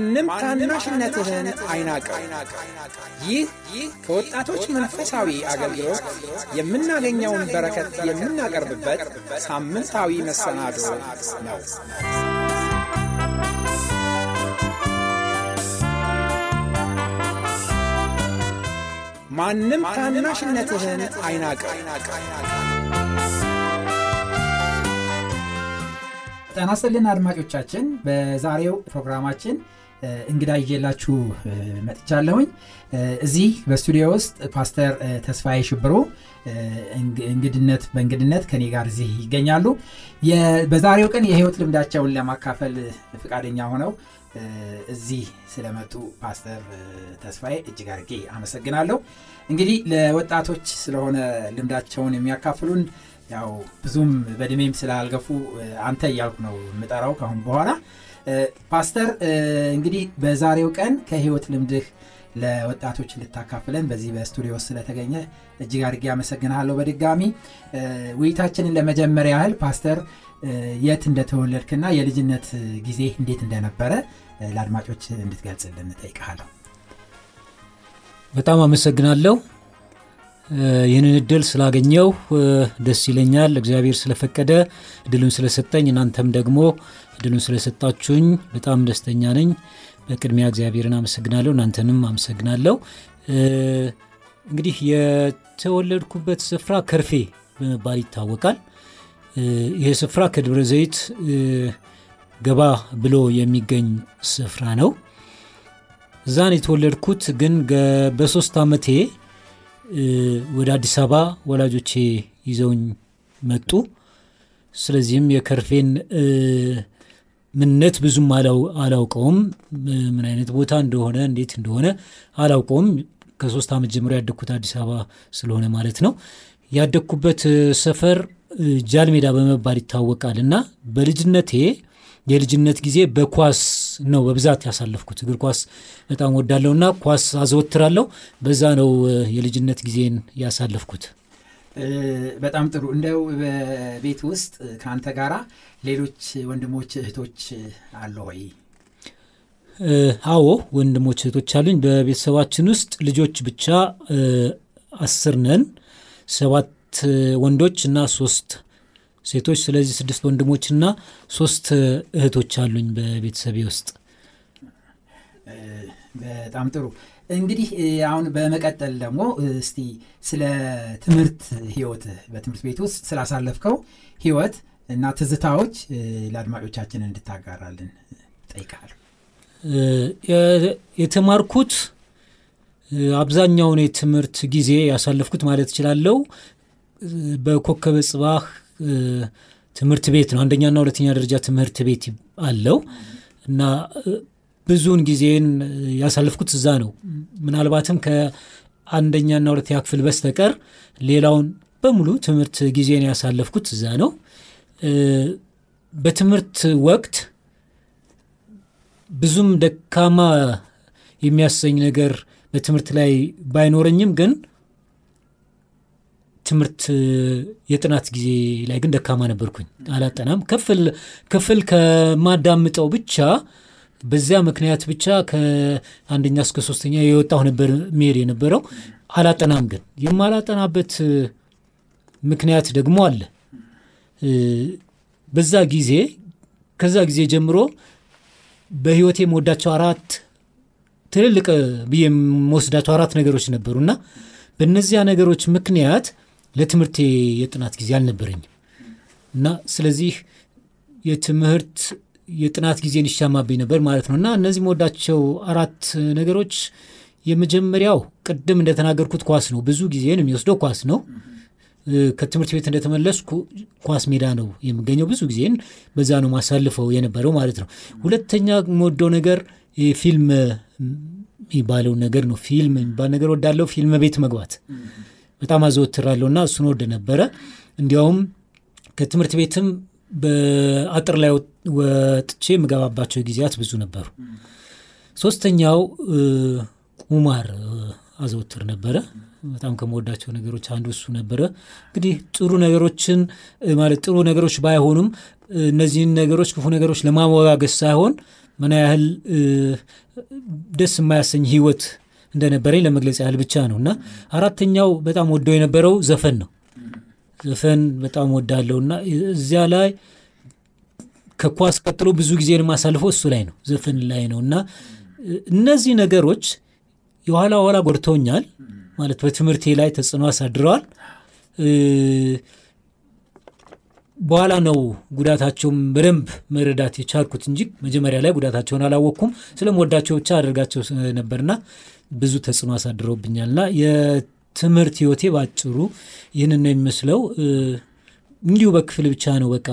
ማንም ታናሽነትህን አይናቀው። ይህ ከወጣቶች መንፈሳዊ አገልግሎት የምናገኘውን በረከት የምናቀርብበት ሳምንታዊ መሰናዶ ነው። ማንም ታናሽነትህን አይናቀው። ጤና ይስጥልን አድማጮቻችን፣ በዛሬው ፕሮግራማችን እንግዳ ይዤላችሁ መጥቻለሁኝ። እዚህ በስቱዲዮ ውስጥ ፓስተር ተስፋዬ ሽብሩ እንግድነት በእንግድነት ከኔ ጋር እዚህ ይገኛሉ። በዛሬው ቀን የህይወት ልምዳቸውን ለማካፈል ፈቃደኛ ሆነው እዚህ ስለመጡ ፓስተር ተስፋዬ እጅግ አድርጌ አመሰግናለሁ። እንግዲህ ለወጣቶች ስለሆነ ልምዳቸውን የሚያካፍሉን ያው ብዙም በእድሜም ስላልገፉ አንተ እያልኩ ነው የምጠራው ካሁን በኋላ። ፓስተር እንግዲህ በዛሬው ቀን ከህይወት ልምድህ ለወጣቶች እንድታካፍለን በዚህ በስቱዲዮ ስለተገኘ እጅግ አድርጌ አመሰግንሃለሁ። በድጋሚ ውይይታችንን ለመጀመሪያ ያህል ፓስተር የት እንደተወለድክና የልጅነት ጊዜ እንዴት እንደነበረ ለአድማጮች እንድትገልጽልን እጠይቅሃለሁ። በጣም አመሰግናለሁ። ይህንን እድል ስላገኘው ደስ ይለኛል። እግዚአብሔር ስለፈቀደ እድሉን ስለሰጠኝ፣ እናንተም ደግሞ እድሉን ስለሰጣችሁኝ በጣም ደስተኛ ነኝ። በቅድሚያ እግዚአብሔርን አመሰግናለሁ፣ እናንተንም አመሰግናለሁ። እንግዲህ የተወለድኩበት ስፍራ ከርፌ በመባል ይታወቃል። ይህ ስፍራ ከደብረ ዘይት ገባ ብሎ የሚገኝ ስፍራ ነው። እዛን የተወለድኩት ግን በሶስት ዓመቴ ወደ አዲስ አበባ ወላጆቼ ይዘውኝ መጡ። ስለዚህም የከርፌን ምንነት ብዙም አላውቀውም። ምን አይነት ቦታ እንደሆነ እንዴት እንደሆነ አላውቀውም። ከሶስት ዓመት ጀምሮ ያደግኩት አዲስ አበባ ስለሆነ ማለት ነው። ያደግኩበት ሰፈር ጃልሜዳ በመባል ይታወቃል እና በልጅነቴ የልጅነት ጊዜ በኳስ ነው በብዛት ያሳለፍኩት። እግር ኳስ በጣም ወዳለሁ እና ኳስ አዘወትራለሁ። በዛ ነው የልጅነት ጊዜን ያሳለፍኩት። በጣም ጥሩ። እንደው በቤት ውስጥ ከአንተ ጋራ ሌሎች ወንድሞች እህቶች አለ ወይ? አዎ ወንድሞች እህቶች አሉኝ። በቤተሰባችን ውስጥ ልጆች ብቻ አስር ነን። ሰባት ወንዶች እና ሶስት ሴቶች ስለዚህ ስድስት ወንድሞችና ሶስት እህቶች አሉኝ በቤተሰቤ ውስጥ። በጣም ጥሩ እንግዲህ አሁን በመቀጠል ደግሞ እስቲ ስለ ትምህርት ህይወት በትምህርት ቤት ውስጥ ስላሳለፍከው ህይወት እና ትዝታዎች ለአድማጮቻችን እንድታጋራልን ጠይቃል። የተማርኩት አብዛኛውን የትምህርት ጊዜ ያሳለፍኩት ማለት እችላለሁ በኮከበ ጽባህ ትምህርት ቤት ነው። አንደኛና ሁለተኛ ደረጃ ትምህርት ቤት አለው እና ብዙውን ጊዜን ያሳለፍኩት እዛ ነው። ምናልባትም ከአንደኛና ሁለተኛ ክፍል በስተቀር ሌላውን በሙሉ ትምህርት ጊዜን ያሳለፍኩት እዛ ነው። በትምህርት ወቅት ብዙም ደካማ የሚያሰኝ ነገር በትምህርት ላይ ባይኖረኝም ግን ትምህርት የጥናት ጊዜ ላይ ግን ደካማ ነበርኩኝ። አላጠናም። ክፍል ክፍል ከማዳምጠው ብቻ በዚያ ምክንያት ብቻ ከአንደኛ እስከ ሶስተኛ የወጣሁ ነበር መሄድ የነበረው። አላጠናም። ግን የማላጠናበት ምክንያት ደግሞ አለ። በዛ ጊዜ ከዛ ጊዜ ጀምሮ በህይወቴ የምወዳቸው አራት ትልልቅ ብዬ የምወስዳቸው አራት ነገሮች ነበሩና በእነዚያ ነገሮች ምክንያት ለትምህርቴ የጥናት ጊዜ አልነበረኝም እና ስለዚህ የትምህርት የጥናት ጊዜን ይሻማብኝ ነበር ማለት ነው። እና እነዚህ መወዳቸው አራት ነገሮች የመጀመሪያው ቅድም እንደተናገርኩት ኳስ ነው። ብዙ ጊዜን የሚወስደው ኳስ ነው። ከትምህርት ቤት እንደተመለስኩ ኳስ ሜዳ ነው የምገኘው። ብዙ ጊዜን በዛ ነው ማሳልፈው የነበረው ማለት ነው። ሁለተኛ የምወደው ነገር ፊልም የሚባለው ነገር ነው። ፊልም የሚባል ነገር ወዳለው ፊልም ቤት መግባት በጣም አዘወትራለሁ እና እሱን ወደ ነበረ እንዲያውም ከትምህርት ቤትም በአጥር ላይ ወጥቼ የምገባባቸው ጊዜያት ብዙ ነበሩ። ሶስተኛው ቁማር አዘወትር ነበረ። በጣም ከምወዳቸው ነገሮች አንዱ እሱ ነበረ። እንግዲህ ጥሩ ነገሮችን ማለት ጥሩ ነገሮች ባይሆኑም እነዚህን ነገሮች ክፉ ነገሮች ለማወጋገስ ሳይሆን ምን ያህል ደስ የማያሰኝ ህይወት እንደነበረኝ ለመግለጽ ያህል ብቻ ነው እና አራተኛው በጣም ወደው የነበረው ዘፈን ነው። ዘፈን በጣም ወዳለው እና እዚያ ላይ ከኳስ ቀጥሎ ብዙ ጊዜ የማሳልፈው እሱ ላይ ነው፣ ዘፈን ላይ ነው እና እነዚህ ነገሮች የኋላ ኋላ ጎድተውኛል ማለት በትምህርቴ ላይ ተጽዕኖ አሳድረዋል። በኋላ ነው ጉዳታቸውን በደንብ መረዳት የቻልኩት እንጂ መጀመሪያ ላይ ጉዳታቸውን አላወቅኩም። ስለምወዳቸው ብቻ አደርጋቸው ነበርና ብዙ ተጽዕኖ አሳድረውብኛልና የትምህርት ህይወቴ ባጭሩ ይህንን ነው የሚመስለው። እንዲሁ በክፍል ብቻ ነው በቃ።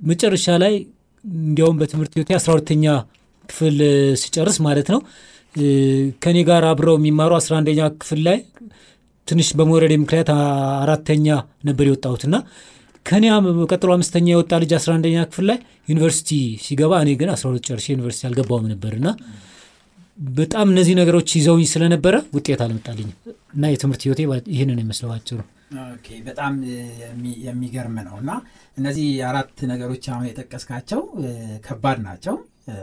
መጨረሻ ላይ እንዲያውም በትምህርት ህይወቴ አስራ ሁለተኛ ክፍል ሲጨርስ ማለት ነው። ከኔ ጋር አብረው የሚማሩ አስራ አንደኛ ክፍል ላይ ትንሽ በመውረድ ምክንያት አራተኛ ነበር የወጣሁትና ከኔ ቀጥሎ አምስተኛ የወጣ ልጅ አስራ አንደኛ ክፍል ላይ ዩኒቨርሲቲ ሲገባ እኔ ግን አስራ ሁለት ጨርሼ ዩኒቨርሲቲ አልገባውም ነበርና በጣም እነዚህ ነገሮች ይዘውኝ ስለነበረ ውጤት አልመጣልኝም እና የትምህርት ህይወቴ ይህንን የመስለው አጭሩ። በጣም የሚገርም ነው እና እነዚህ አራት ነገሮች አሁን የጠቀስካቸው ከባድ ናቸው።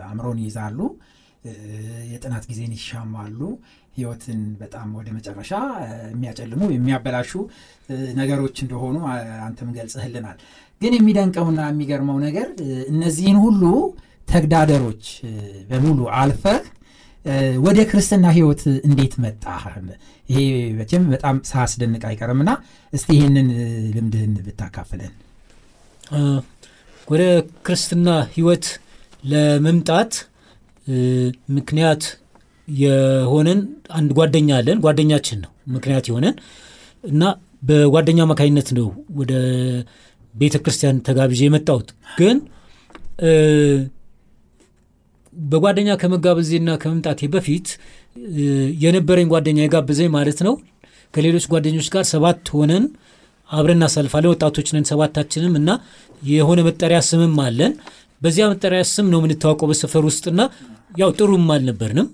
አእምሮን ይይዛሉ፣ የጥናት ጊዜን ይሻማሉ፣ ህይወትን በጣም ወደ መጨረሻ የሚያጨልሙ የሚያበላሹ ነገሮች እንደሆኑ አንተም ገልጸህልናል። ግን የሚደንቀውና የሚገርመው ነገር እነዚህን ሁሉ ተግዳደሮች በሙሉ አልፈህ ወደ ክርስትና ህይወት እንዴት መጣ? ይሄ መቼም በጣም ሳያስደንቅ አይቀርምና እስቲ ይህንን ልምድህን ብታካፍለን። ወደ ክርስትና ህይወት ለመምጣት ምክንያት የሆነን አንድ ጓደኛ አለን። ጓደኛችን ነው ምክንያት የሆነን እና በጓደኛ አማካኝነት ነው ወደ ቤተ ክርስቲያን ተጋብዤ የመጣሁት ግን በጓደኛ ከመጋበዜና ከመምጣቴ በፊት የነበረኝ ጓደኛ የጋበዘኝ ማለት ነው። ከሌሎች ጓደኞች ጋር ሰባት ሆነን አብረን እናሳልፋለን። ወጣቶች ነን ሰባታችንም እና የሆነ መጠሪያ ስምም አለን። በዚያ መጠሪያ ስም ነው የምንታወቀው በሰፈር ውስጥና ያው ጥሩም አልነበርንም።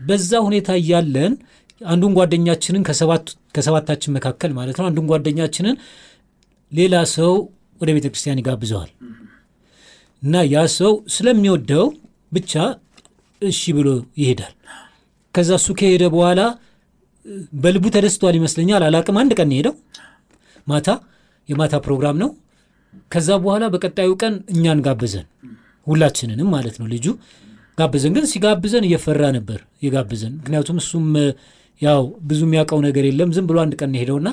በዛ ሁኔታ እያለን አንዱን ጓደኛችንን ከሰባታችን መካከል ማለት ነው አንዱን ጓደኛችንን ሌላ ሰው ወደ ቤተ ክርስቲያን ይጋብዘዋል እና ያ ሰው ስለሚወደው ብቻ እሺ ብሎ ይሄዳል። ከዛ እሱ ከሄደ በኋላ በልቡ ተደስቷል ይመስለኛል። አላቅም። አንድ ቀን ሄደው ማታ የማታ ፕሮግራም ነው። ከዛ በኋላ በቀጣዩ ቀን እኛን ጋበዘን፣ ሁላችንንም ማለት ነው። ልጁ ጋበዘን። ግን ሲጋብዘን እየፈራ ነበር የጋበዘን። ምክንያቱም እሱም ያው ብዙ የሚያውቀው ነገር የለም። ዝም ብሎ አንድ ቀን ሄደውና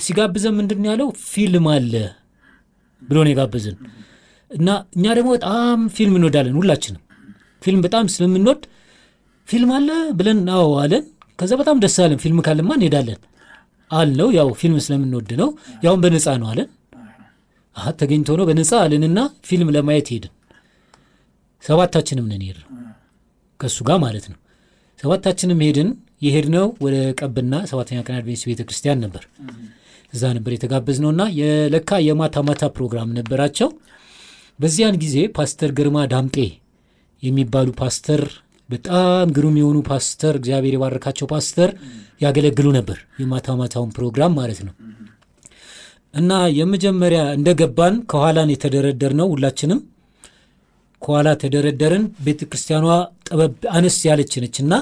ሲጋብዘን ምንድን ያለው ፊልም አለ ብሎ ነው እና እኛ ደግሞ በጣም ፊልም እንወዳለን ሁላችንም ፊልም በጣም ስለምንወድ ፊልም አለ ብለን አዎ አለን። ከዛ በጣም ደስ አለን። ፊልም ካለማ እንሄዳለን አልነው። ያው ፊልም ስለምንወድ ነው። ያውን በነፃ ነው አለን። ተገኝቶ ነው በነፃ አለንና ፊልም ለማየት ሄድን። ሰባታችንም ነን ሄድን ከእሱ ጋር ማለት ነው። ሰባታችንም ሄድን። የሄድነው ወደ ቀብና ሰባተኛ ቀን አድቬንቲስት ቤተ ክርስቲያን ነበር። እዛ ነበር የተጋበዝነውና የለካ የማታ ማታ ፕሮግራም ነበራቸው። በዚያን ጊዜ ፓስተር ግርማ ዳምጤ የሚባሉ ፓስተር በጣም ግሩም የሆኑ ፓስተር እግዚአብሔር የባረካቸው ፓስተር ያገለግሉ ነበር። የማታ ማታውን ፕሮግራም ማለት ነው። እና የመጀመሪያ እንደገባን ከኋላን የተደረደር ነው። ሁላችንም ከኋላ ተደረደርን። ቤተ ክርስቲያኗ ጠበብ አነስ ያለች እና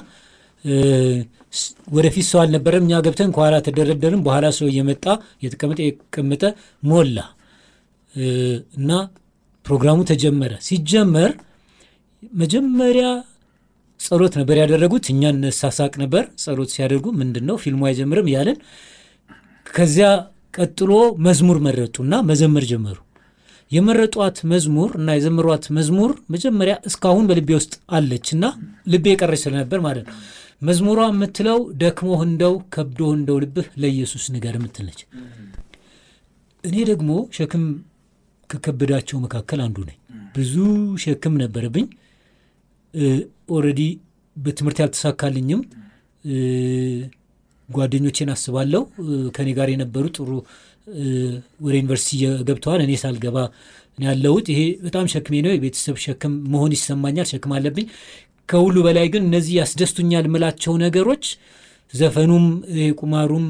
ወደፊት ሰው አልነበረም። እኛ ገብተን ከኋላ ተደረደርን። በኋላ ሰው እየመጣ የተቀመጠ የቀመጠ ሞላ እና ፕሮግራሙ ተጀመረ። ሲጀመር መጀመሪያ ጸሎት ነበር ያደረጉት። እኛን ነሳሳቅ ነበር ጸሎት ሲያደርጉ ምንድን ነው ፊልሙ አይጀምርም እያለን ከዚያ ቀጥሎ መዝሙር መረጡና መዘመር ጀመሩ። የመረጧት መዝሙር እና የዘመሯት መዝሙር መጀመሪያ እስካሁን በልቤ ውስጥ አለች እና ልቤ የቀረች ስለነበር ማለት ነው። መዝሙሯ የምትለው ደክሞህ እንደው ከብዶህ እንደው ልብህ ለኢየሱስ ንገር የምትለች። እኔ ደግሞ ሸክም ከከበዳቸው መካከል አንዱ ነኝ። ብዙ ሸክም ነበረብኝ። already በትምህርት ያልተሳካልኝም ጓደኞቼን አስባለሁ። ከኔ ጋር የነበሩ ጥሩ ወደ ዩኒቨርሲቲ ገብተዋል። እኔ ሳልገባ ያለሁት ይሄ በጣም ሸክሜ ነው። የቤተሰብ ሸክም መሆን ይሰማኛል። ሸክም አለብኝ። ከሁሉ በላይ ግን እነዚህ ያስደስቱኛል የምላቸው ነገሮች ዘፈኑም፣ ቁማሩም፣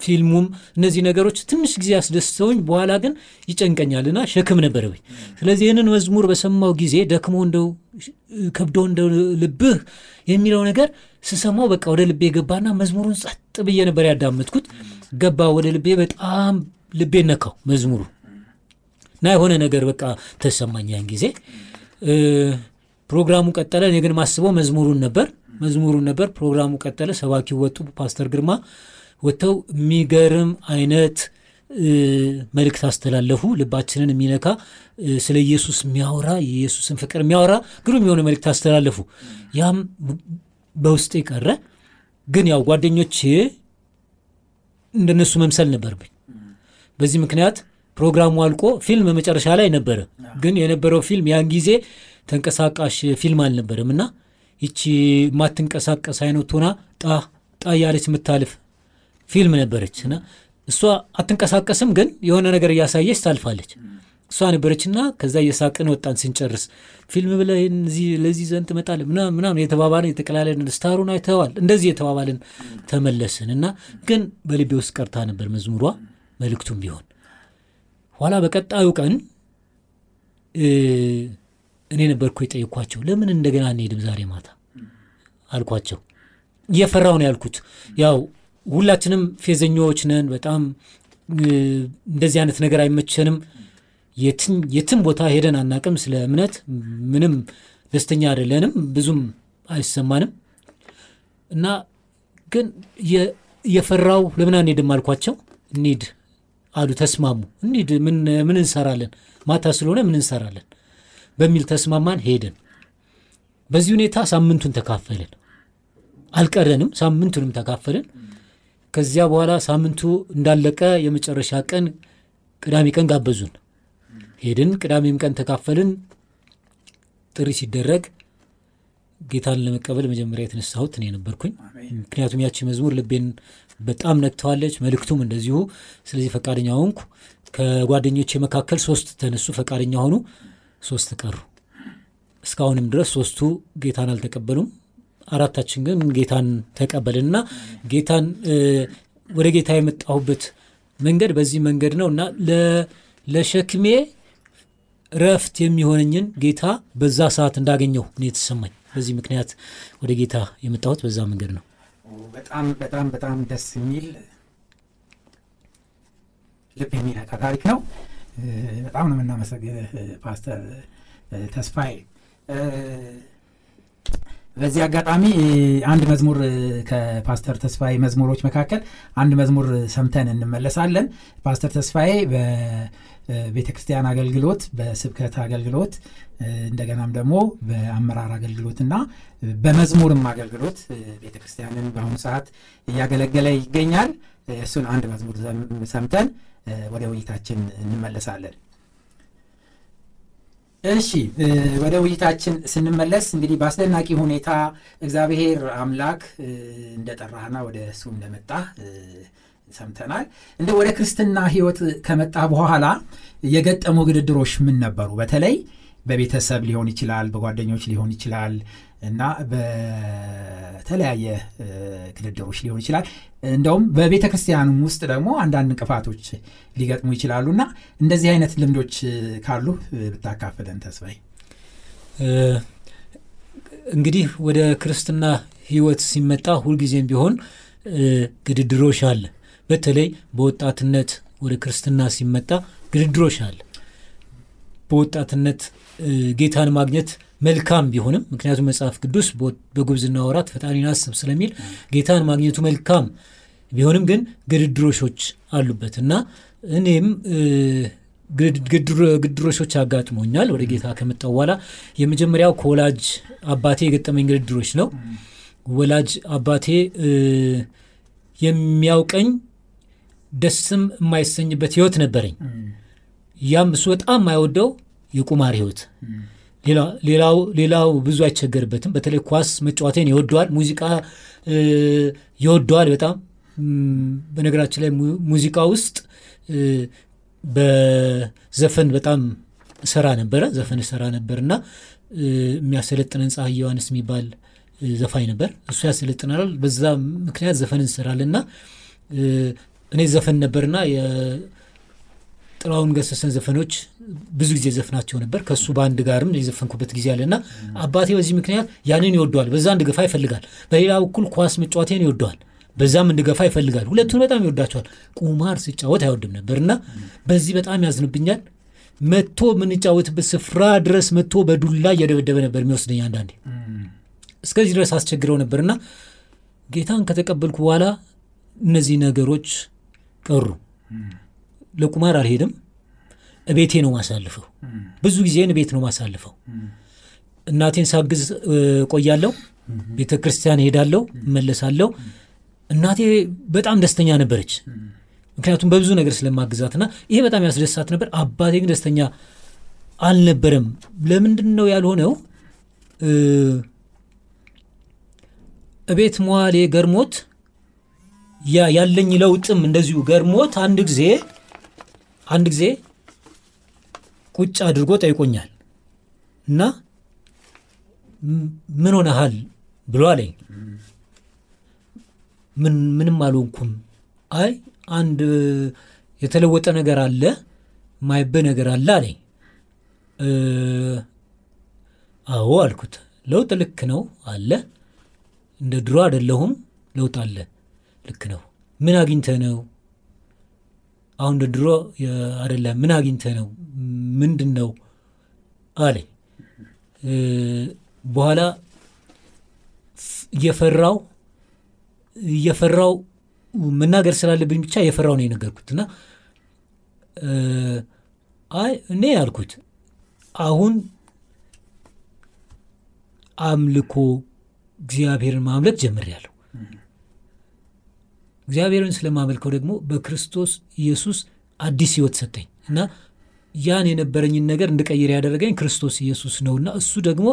ፊልሙም እነዚህ ነገሮች ትንሽ ጊዜ ያስደስተውኝ በኋላ ግን ይጨንቀኛልና ሸክም ነበረብኝ። ስለዚህ ይህንን መዝሙር በሰማው ጊዜ ደክሞ እንደው ከብዶ እንደው ልብህ የሚለው ነገር ስሰማው በቃ ወደ ልቤ ገባና መዝሙሩን ጸጥ ብዬ ነበር ያዳመጥኩት። ገባ ወደ ልቤ፣ በጣም ልቤ ነካው መዝሙሩ እና የሆነ ነገር በቃ ተሰማኝ ያን ጊዜ። ፕሮግራሙ ቀጠለ። እኔ ግን ማስበው መዝሙሩን ነበር መዝሙሩን ነበር። ፕሮግራሙ ቀጠለ። ሰባኪው ወጡ። ፓስተር ግርማ ወጥተው የሚገርም አይነት መልእክት አስተላለፉ። ልባችንን የሚነካ ስለ ኢየሱስ የሚያወራ የኢየሱስን ፍቅር የሚያወራ ግሩም የሆነ መልእክት አስተላለፉ። ያም በውስጤ ቀረ። ግን ያው ጓደኞቼ እንደነሱ መምሰል ነበርብኝ። በዚህ ምክንያት ፕሮግራሙ አልቆ ፊልም መጨረሻ ላይ ነበረ። ግን የነበረው ፊልም ያን ጊዜ ተንቀሳቃሽ ፊልም አልነበረም እና ይቺ የማትንቀሳቀስ አይነት ሆና ጣ ጣ እያለች የምታልፍ ፊልም ነበረች እና እሷ አትንቀሳቀስም፣ ግን የሆነ ነገር እያሳየች ታልፋለች። እሷ ነበረችና ከዛ እየሳቅን ወጣን። ስንጨርስ ፊልም ብለህ ለዚህ ዘንድ ትመጣለህ ምናምን የተባባልን የተቀላለን ስታሩን አይተዋል እንደዚህ የተባባልን ተመለስን እና ግን በልቤ ውስጥ ቀርታ ነበር መዝሙሯ መልእክቱም ቢሆን ኋላ በቀጣዩ ቀን እኔ ነበርኩ የጠየኳቸው ለምን እንደገና እንሄድም ዛሬ ማታ አልኳቸው። እየፈራው ነው ያልኩት። ያው ሁላችንም ፌዘኞች ነን። በጣም እንደዚህ አይነት ነገር አይመቸንም። የትም ቦታ ሄደን አናቅም። ስለ እምነት ምንም ደስተኛ አይደለንም፣ ብዙም አይሰማንም እና ግን እየፈራው ለምን አንሄድም አልኳቸው። እንሂድ አሉ። ተስማሙ። እንሂድ፣ ምን እንሰራለን? ማታ ስለሆነ ምን እንሰራለን በሚል ተስማማን። ሄድን። በዚህ ሁኔታ ሳምንቱን ተካፈልን። አልቀረንም፣ ሳምንቱንም ተካፈልን። ከዚያ በኋላ ሳምንቱ እንዳለቀ የመጨረሻ ቀን ቅዳሜ ቀን ጋበዙን። ሄድን። ቅዳሜም ቀን ተካፈልን። ጥሪ ሲደረግ ጌታን ለመቀበል መጀመሪያ የተነሳሁት እኔ ነበርኩኝ። ምክንያቱም ያቺ መዝሙር ልቤን በጣም ነክተዋለች፣ መልእክቱም እንደዚሁ። ስለዚህ ፈቃደኛ ሆንኩ። ከጓደኞቼ መካከል ሶስት ተነሱ፣ ፈቃደኛ ሆኑ። ሶስት ቀሩ። እስካሁንም ድረስ ሶስቱ ጌታን አልተቀበሉም። አራታችን ግን ጌታን ተቀበልን እና ጌታን ወደ ጌታ የመጣሁበት መንገድ በዚህ መንገድ ነው እና ለሸክሜ ረፍት የሚሆነኝን ጌታ በዛ ሰዓት እንዳገኘው እኔ የተሰማኝ በዚህ ምክንያት ወደ ጌታ የመጣሁት በዛ መንገድ ነው። በጣም በጣም በጣም ደስ የሚል ልብ የሚነካ ታሪክ ነው። በጣም ነው የምናመሰግንህ ፓስተር ተስፋዬ። በዚህ አጋጣሚ አንድ መዝሙር ከፓስተር ተስፋዬ መዝሙሮች መካከል አንድ መዝሙር ሰምተን እንመለሳለን። ፓስተር ተስፋዬ በቤተ ክርስቲያን አገልግሎት፣ በስብከት አገልግሎት እንደገናም ደግሞ በአመራር አገልግሎት እና በመዝሙርም አገልግሎት ቤተ ክርስቲያንን በአሁኑ ሰዓት እያገለገለ ይገኛል። እሱን አንድ መዝሙር ሰምተን ወደ ውይይታችን እንመለሳለን። እሺ ወደ ውይይታችን ስንመለስ እንግዲህ በአስደናቂ ሁኔታ እግዚአብሔር አምላክ እንደጠራህና ወደ እሱ እንደመጣ ሰምተናል። እንደ ወደ ክርስትና ሕይወት ከመጣ በኋላ የገጠሙ ግድድሮች ምን ነበሩ? በተለይ በቤተሰብ ሊሆን ይችላል፣ በጓደኞች ሊሆን ይችላል እና በተለያየ ግድድሮች ሊሆን ይችላል። እንደውም በቤተ ክርስቲያንም ውስጥ ደግሞ አንዳንድ እንቅፋቶች ሊገጥሙ ይችላሉ እና እንደዚህ አይነት ልምዶች ካሉ ብታካፍለን ተስፋዬ። እንግዲህ ወደ ክርስትና ህይወት ሲመጣ ሁልጊዜም ቢሆን ግድድሮሽ አለ። በተለይ በወጣትነት ወደ ክርስትና ሲመጣ ግድድሮሽ አለ። በወጣትነት ጌታን ማግኘት መልካም ቢሆንም ምክንያቱም መጽሐፍ ቅዱስ በጉብዝና ወራት ፈጣሪን አስብ ስለሚል ጌታን ማግኘቱ መልካም ቢሆንም ግን ግድድሮሾች አሉበት እና እኔም ግድድሮሾች አጋጥሞኛል ወደ ጌታ ከመጣሁ በኋላ። የመጀመሪያው ከወላጅ አባቴ የገጠመኝ ግድድሮች ነው። ወላጅ አባቴ የሚያውቀኝ ደስም የማይሰኝበት ህይወት ነበረኝ። ያም እሱ በጣም የማይወደው የቁማር ህይወት ሌላው ሌላው ብዙ አይቸገርበትም። በተለይ ኳስ መጫወቴን ይወደዋል። ሙዚቃ ይወደዋል በጣም በነገራችን ላይ ሙዚቃ ውስጥ በዘፈን በጣም እሰራ ነበረ ዘፈን እሰራ ነበር እና የሚያሰለጥነን ፀሐይ ዮሐንስ የሚባል ዘፋኝ ነበር። እሱ ያሰለጥናል። በዛ ምክንያት ዘፈን እንሰራለን እና እ፣ እኔ ዘፈን ነበርና ጥላሁን ገሰሰን ዘፈኖች ብዙ ጊዜ ዘፍናቸው ነበር። ከእሱ በአንድ ጋርም የዘፈንኩበት ጊዜ አለና አባቴ በዚህ ምክንያት ያንን ይወደዋል። በዛ እንድገፋ ይፈልጋል። በሌላ በኩል ኳስ መጫወቴን ይወደዋል። በዛም እንድገፋ ይፈልጋል። ሁለቱን በጣም ይወዳቸዋል። ቁማር ስጫወት አይወድም ነበር እና በዚህ በጣም ያዝንብኛል። መጥቶ የምንጫወትበት ስፍራ ድረስ መጥቶ በዱላ እየደበደበ ነበር የሚወስደኝ አንዳንዴ እስከዚህ ድረስ አስቸግረው ነበርና ጌታን ከተቀበልኩ በኋላ እነዚህ ነገሮች ቀሩ። ለቁማር አልሄድም። እቤቴ ነው ማሳልፈው። ብዙ ጊዜን ቤት ነው ማሳልፈው። እናቴን ሳግዝ ቆያለሁ። ቤተ ክርስቲያን ሄዳለሁ፣ እመለሳለሁ። እናቴ በጣም ደስተኛ ነበረች፣ ምክንያቱም በብዙ ነገር ስለማግዛትና ይሄ በጣም ያስደሳት ነበር። አባቴ ግን ደስተኛ አልነበረም። ለምንድን ነው ያልሆነው? እቤት መዋሌ ገርሞት ያ ያለኝ ለውጥም እንደዚሁ ገርሞት አንድ ጊዜ አንድ ጊዜ ቁጭ አድርጎ ጠይቆኛል እና ምን ሆነሃል ብሎ አለኝ። ምን ምንም አልሆንኩም። አይ አንድ የተለወጠ ነገር አለ ማይብህ ነገር አለ አለኝ። አዎ አልኩት። ለውጥ ልክ ነው አለ። እንደ ድሮ አይደለሁም፣ ለውጥ አለ። ልክ ነው። ምን አግኝተህ ነው? አሁን እንደ ድሮ አይደለም። ምን አግኝተህ ነው? ምንድን ነው አለኝ። በኋላ እየፈራው እየፈራው መናገር ስላለብኝ ብቻ እየፈራው ነው የነገርኩት እና አይ እኔ ያልኩት አሁን አምልኮ እግዚአብሔርን ማምለክ ጀምሬያለሁ። እግዚአብሔርን ስለማመልከው ደግሞ በክርስቶስ ኢየሱስ አዲስ ሕይወት ሰጠኝ እና ያን የነበረኝን ነገር እንድቀይር ያደረገኝ ክርስቶስ ኢየሱስ ነውና እሱ ደግሞ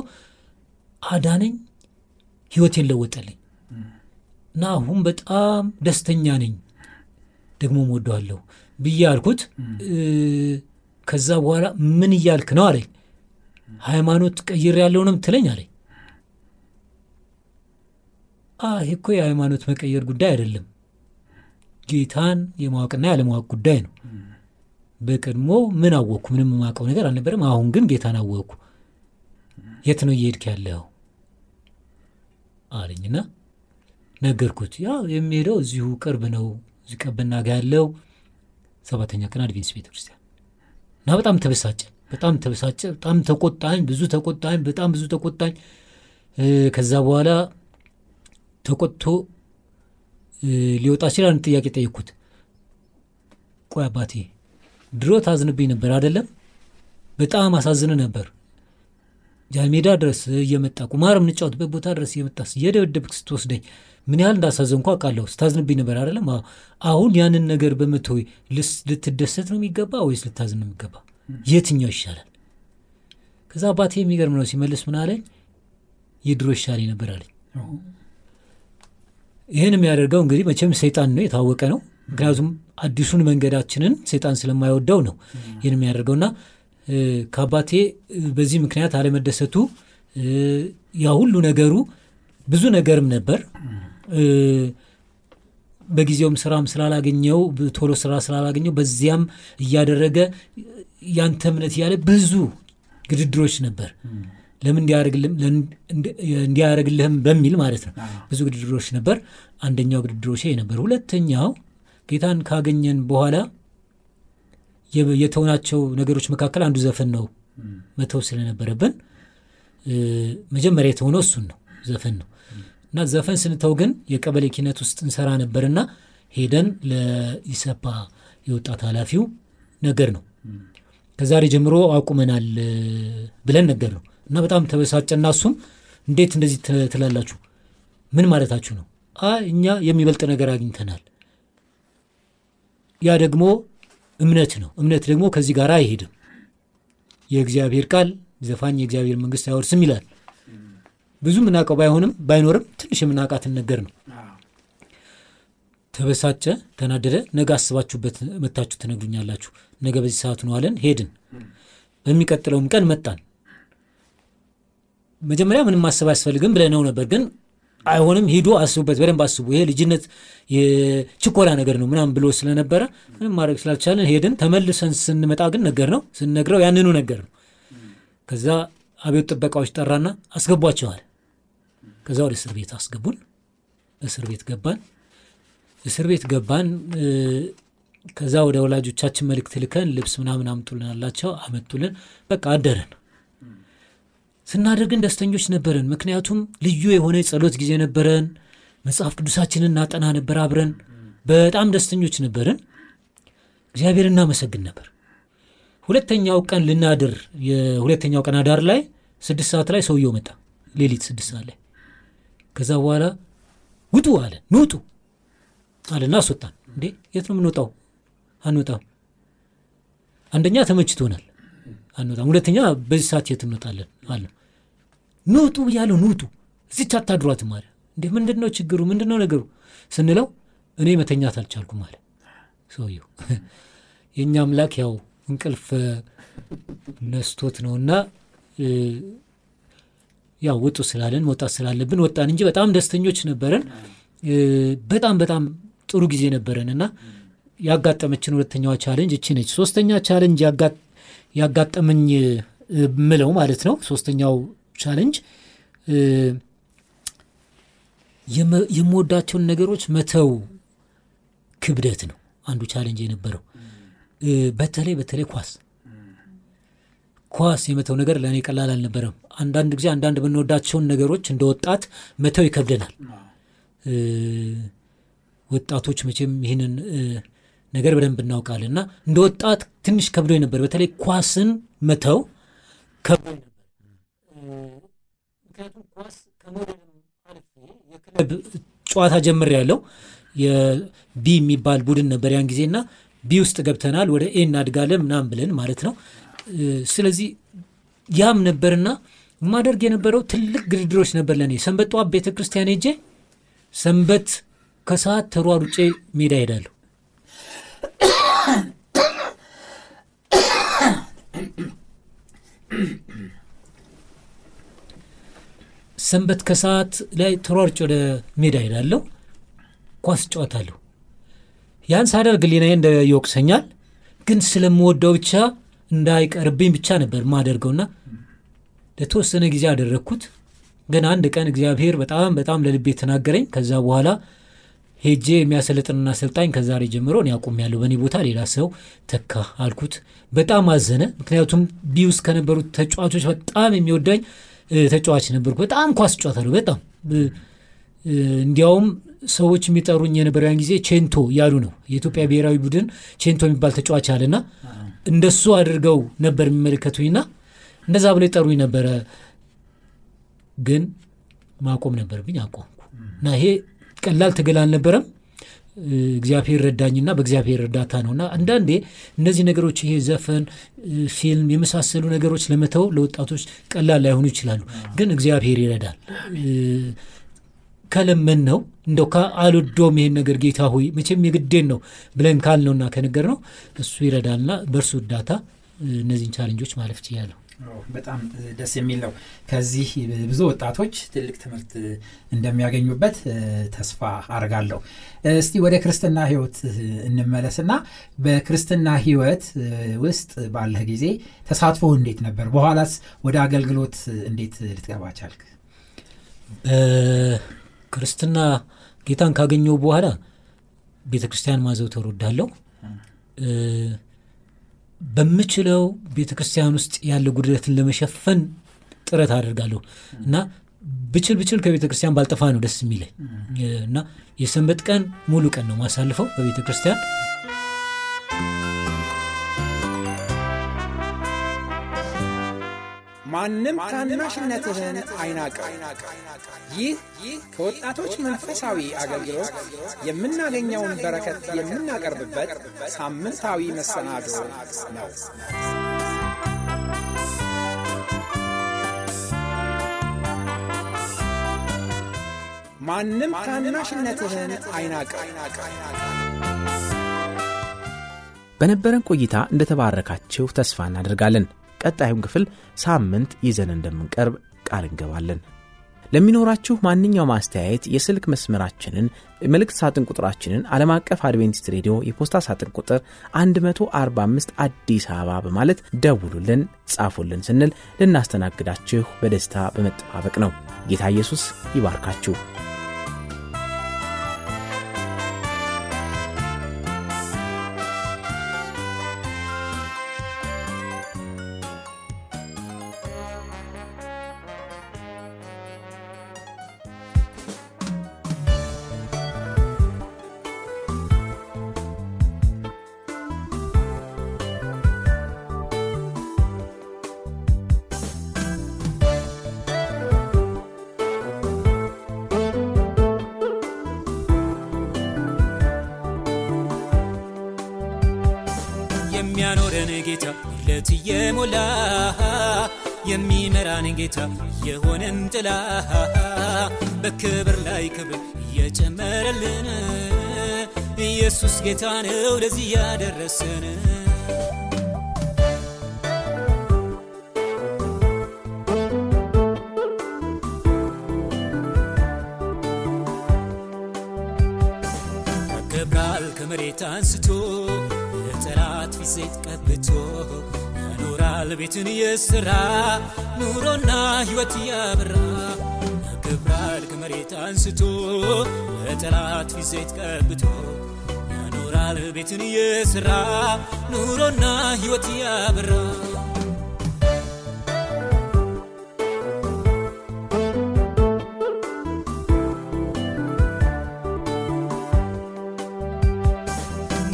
አዳነኝ፣ ሕይወቴን ለወጠልኝ እና አሁን በጣም ደስተኛ ነኝ፣ ደግሞ ወደዋለሁ ብዬ አልኩት። ከዛ በኋላ ምን እያልክ ነው አለኝ። ሃይማኖት ቀይር ያለውንም ትለኝ አለኝ። አህ እኮ የሃይማኖት መቀየር ጉዳይ አይደለም፣ ጌታን የማወቅና ያለማወቅ ጉዳይ ነው። በቀድሞ ምን አወቅኩ? ምንም የማውቀው ነገር አልነበረም። አሁን ግን ጌታን አወቅኩ። የት ነው እየሄድክ ያለው አለኝና ነገርኩት። ያው የሚሄደው እዚሁ ቅርብ ነው፣ እዚህ ቀበና ጋ ያለው ሰባተኛ ቀን አድቬንስ ቤተ እና በጣም ተበሳጨ። በጣም ተበሳጨ። በጣም ተቆጣኝ። ብዙ ተቆጣኝ። በጣም ብዙ ተቆጣኝ። ከዛ በኋላ ተቆጥቶ ሊወጣ አንድ ጥያቄ ጠየቅኩት። ቆይ አባቴ ድሮ ታዝንብኝ ነበር አይደለም? በጣም አሳዝን ነበር። ጃልሜዳ ድረስ እየመጣ ቁማር የምንጫወትበት ቦታ ድረስ እየመጣ እየደበደብክ ስትወስደኝ ምን ያህል እንዳሳዘንኩ አውቃለሁ። ስታዝንብኝ ነበር አይደለም? አሁን ያንን ነገር በመተው ልትደሰት ነው የሚገባ ወይስ ልታዝን ነው የሚገባ? የትኛው ይሻላል? ከዛ አባቴ የሚገርም ነው ሲመልስ ምን አለኝ? የድሮ ይሻል ነበር አለኝ። ይህን የሚያደርገው እንግዲህ መቼም ሰይጣን ነው፣ የታወቀ ነው። ምክንያቱም አዲሱን መንገዳችንን ሰይጣን ስለማይወደው ነው ይህን የሚያደርገውና ከአባቴ በዚህ ምክንያት አለመደሰቱ ያ ሁሉ ነገሩ ብዙ ነገርም ነበር በጊዜውም ስራም ስላላገኘው ቶሎ ስራ ስላላገኘው በዚያም እያደረገ ያንተ እምነት እያለ ብዙ ግድድሮች ነበር። ለምን እንዲያደርግልህም በሚል ማለት ነው። ብዙ ግድድሮች ነበር። አንደኛው ግድድሮች ነበር። ሁለተኛው ጌታን ካገኘን በኋላ የተውናቸው ነገሮች መካከል አንዱ ዘፈን ነው። መተው ስለነበረብን መጀመሪያ የተውነው እሱን ነው፣ ዘፈን ነው እና ዘፈን ስንተው ግን የቀበሌ ኪነት ውስጥ እንሰራ ነበርና ሄደን ለኢሰፓ የወጣት ኃላፊው ነገር ነው ከዛሬ ጀምሮ አቁመናል ብለን ነገር ነው እና በጣም ተበሳጨና እሱም እንዴት እንደዚህ ትላላችሁ? ምን ማለታችሁ ነው? እኛ የሚበልጥ ነገር አግኝተናል። ያ ደግሞ እምነት ነው። እምነት ደግሞ ከዚህ ጋር አይሄድም። የእግዚአብሔር ቃል ዘፋኝ የእግዚአብሔር መንግስት አይወርስም ይላል። ብዙ የምናውቀው ባይሆንም ባይኖርም ትንሽ የምናውቃትን ነገር ነው። ተበሳጨ፣ ተናደደ። ነገ አስባችሁበት መታችሁ ትነግሩኛላችሁ። ነገ በዚህ ሰዓት ነው አለን። ሄድን። በሚቀጥለውም ቀን መጣን። መጀመሪያ ምንም ማሰብ አያስፈልግም ብለነው ነበር፣ ግን አይሆንም፣ ሂዱ፣ አስቡበት፣ በደንብ አስቡ፣ ይሄ ልጅነት የችኮላ ነገር ነው ምናምን ብሎ ስለነበረ ምንም ማድረግ ስላልቻለን ሄድን። ተመልሰን ስንመጣ ግን ነገር ነው ስንነግረው ያንኑ ነገር ነው። ከዛ አብዮት ጥበቃዎች ጠራና አስገቧቸዋል። ከዛ ወደ እስር ቤት አስገቡን። እስር ቤት ገባን። እስር ቤት ገባን። ከዛ ወደ ወላጆቻችን መልእክት ልከን ልብስ ምናምን አምጡልን አላቸው። አመጡልን። በቃ አደረን። ስናደርግን ደስተኞች ነበረን። ምክንያቱም ልዩ የሆነ የጸሎት ጊዜ ነበረን። መጽሐፍ ቅዱሳችንን እናጠና ነበር አብረን። በጣም ደስተኞች ነበርን። እግዚአብሔር እናመሰግን ነበር። ሁለተኛው ቀን ልናድር የሁለተኛው ቀን አዳር ላይ ስድስት ሰዓት ላይ ሰውየው መጣ። ሌሊት ስድስት ሰዓት ላይ ከዛ በኋላ ውጡ አለ። ንውጡ አለና አስወጣን። እንዴ የት ነው የምንወጣው? አንወጣም። አንደኛ ተመችቶናል፣ አንወጣም። ሁለተኛ በዚህ ሰዓት የት እንወጣለን አለ። ንውጡ ብያለሁ፣ ንውጡ፣ እዚች አታድሯትም አለ። እንዴ ምንድን ነው ችግሩ? ምንድን ነው ነገሩ ስንለው እኔ መተኛት አልቻልኩም አለ ሰውየው። የእኛ አምላክ ያው እንቅልፍ ነስቶት ነውና ያው ውጡ ስላለን መውጣት ስላለብን ወጣን እንጂ በጣም ደስተኞች ነበረን። በጣም በጣም ጥሩ ጊዜ ነበረን እና ያጋጠመችን ሁለተኛዋ challenge እቺ ነች። ሶስተኛ challenge ያጋጠመኝ ምለው ማለት ነው። ሶስተኛው challenge የምወዳቸውን ነገሮች መተው ክብደት ነው አንዱ challenge የነበረው። በተለይ በተለይ ኳስ ኳስ የመተው ነገር ለእኔ ቀላል አልነበረም። አንዳንድ ጊዜ አንዳንድ የምንወዳቸውን ነገሮች እንደ ወጣት መተው ይከብደናል። ወጣቶች መቼም ይህንን ነገር በደንብ እናውቃለን እና እንደ ወጣት ትንሽ ከብዶ ነበር። በተለይ ኳስን መተው ከብዶ ነበር። ምክንያቱም ኳስ ከመውደድም የክለብ ጨዋታ ጀምር ያለው የቢ የሚባል ቡድን ነበር ያን ጊዜና B ውስጥ ገብተናል ወደ A እናድጋለን ምናምን ብለን ማለት ነው። ስለዚህ ያም ነበርና የማደርግ የነበረው ትልቅ ግድድሮች ነበር ለእኔ። ሰንበት ጠዋት ቤተ ክርስቲያን ሄጄ ሰንበት ከሰዓት ተሯሩጬ ሜዳ ሄዳለሁ። ሰንበት ከሰዓት ላይ ተሯሩጬ ወደ ሜዳ ሄዳለሁ፣ ኳስ እጫወታለሁ። ያን ሳደርግ ሊናዬ እንደ ይወቅሰኛል፣ ግን ስለምወደው ብቻ እንዳይቀርብኝ ብቻ ነበር ማደርገውና ለተወሰነ ጊዜ አደረግኩት። ግን አንድ ቀን እግዚአብሔር በጣም በጣም ለልቤ ተናገረኝ። ከዛ በኋላ ሄጄ የሚያሰለጥንና አሰልጣኝ ከዛሬ ጀምሮ እኔ አቁሜያለሁ፣ በእኔ ቦታ ሌላ ሰው ተካ አልኩት። በጣም አዘነ። ምክንያቱም ቢ ውስጥ ከነበሩት ተጫዋቾች በጣም የሚወዳኝ ተጫዋች ነበርኩ። በጣም ኳስ እጫወታለሁ። በጣም እንዲያውም ሰዎች የሚጠሩኝ የነበረው ያን ጊዜ ቼንቶ እያሉ ነው። የኢትዮጵያ ብሔራዊ ቡድን ቼንቶ የሚባል ተጫዋች አለና እንደሱ አድርገው ነበር የሚመለከቱኝና እንደዛ ብሎ ይጠሩኝ ነበረ። ግን ማቆም ነበርብኝ፣ አቆምኩ እና ይሄ ቀላል ትግል አልነበረም። እግዚአብሔር ረዳኝና በእግዚአብሔር እርዳታ ነውና አንዳንዴ እነዚህ ነገሮች ይሄ ዘፈን፣ ፊልም የመሳሰሉ ነገሮች ለመተው ለወጣቶች ቀላል ላይሆኑ ይችላሉ። ግን እግዚአብሔር ይረዳል። ከለመን ነው እንደው አልወደውም ይሄን ነገር ጌታ ሆይ መቼም የግዴን ነው ብለን ካልነውና ከነገር ነው እሱ ይረዳልና በእርሱ እርዳታ እነዚህን ቻለንጆች ማለፍ ችያለሁ። በጣም ደስ የሚል ነው። ከዚህ ብዙ ወጣቶች ትልቅ ትምህርት እንደሚያገኙበት ተስፋ አድርጋለሁ። እስቲ ወደ ክርስትና ሕይወት እንመለስና በክርስትና ሕይወት ውስጥ ባለህ ጊዜ ተሳትፎ እንዴት ነበር? በኋላስ ወደ አገልግሎት እንዴት ልትገባ ቻልክ? ክርስትና ጌታን ካገኘው በኋላ ቤተ ክርስቲያን ማዘውተር ወዳለሁ። በምችለው ቤተ ክርስቲያን ውስጥ ያለ ጉድለትን ለመሸፈን ጥረት አደርጋለሁ እና ብችል ብችል ከቤተ ክርስቲያን ባልጠፋ ነው ደስ የሚለኝ እና የሰንበት ቀን ሙሉ ቀን ነው ማሳልፈው በቤተ ክርስቲያን። ማንም ታናሽነትህን አይናቅ። ይህ ከወጣቶች መንፈሳዊ አገልግሎት የምናገኘውን በረከት የምናቀርብበት ሳምንታዊ መሰናዶ ነው። ማንም ታናሽነትህን አይናቅ። በነበረን ቆይታ እንደተባረካችሁ ተስፋ እናደርጋለን። ቀጣዩን ክፍል ሳምንት ይዘን እንደምንቀርብ ቃል እንገባለን። ለሚኖራችሁ ማንኛውም አስተያየት የስልክ መስመራችንን መልእክት ሳጥን ቁጥራችንን ዓለም አቀፍ አድቬንቲስት ሬዲዮ የፖስታ ሳጥን ቁጥር 145 አዲስ አበባ በማለት ደውሉልን፣ ጻፉልን ስንል ልናስተናግዳችሁ በደስታ በመጠባበቅ ነው። ጌታ ኢየሱስ ይባርካችሁ። የሚያኖረን ጌታ ለት እየሞላ የሚመራን ጌታ የሆነን ጥላ በክብር ላይ ክብር እየጨመረልን ኢየሱስ ጌታ ነው ለዚህ ያደረሰን። ያከብራል ከመሬት አንስቶ ዘይት ቀብቶ ያኖራል ቤትን የሥራ ኑሮና ሕይወት ያበራ። ያከብራል ከመሬት አንስቶ ለጠላት ፊት ዘይት ቀብቶ ያኖራል ቤትን የሥራ ኑሮና ሕይወት ያበራ።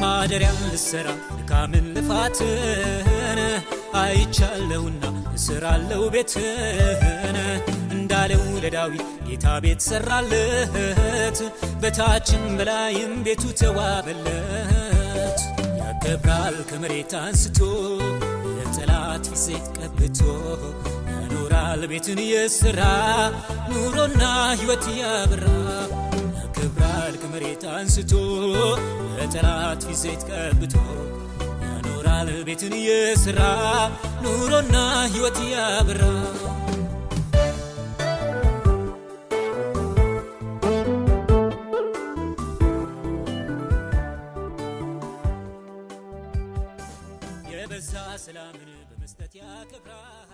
ማደሪያን ልሰራ ድካምን ልፋትን አይቻለሁና እስራለው ቤትን እንዳለው ለዳዊት ጌታ ቤት ሰራለት። በታችም በላይም ቤቱ ተዋበለት። ያከብራል ከመሬት አንስቶ ለጠላት ፊት ቀብቶ ያኖራል ቤትን የሥራ ኑሮና ሕይወት ያበራ። ያከብራል ከመሬት አንስቶ ለጠላት ፊት ቀብቶ ባለቤትን የሥራ ኑሮና ሕይወት ያብራ የበዛ ሰላምን በመስጠት ያከብራል።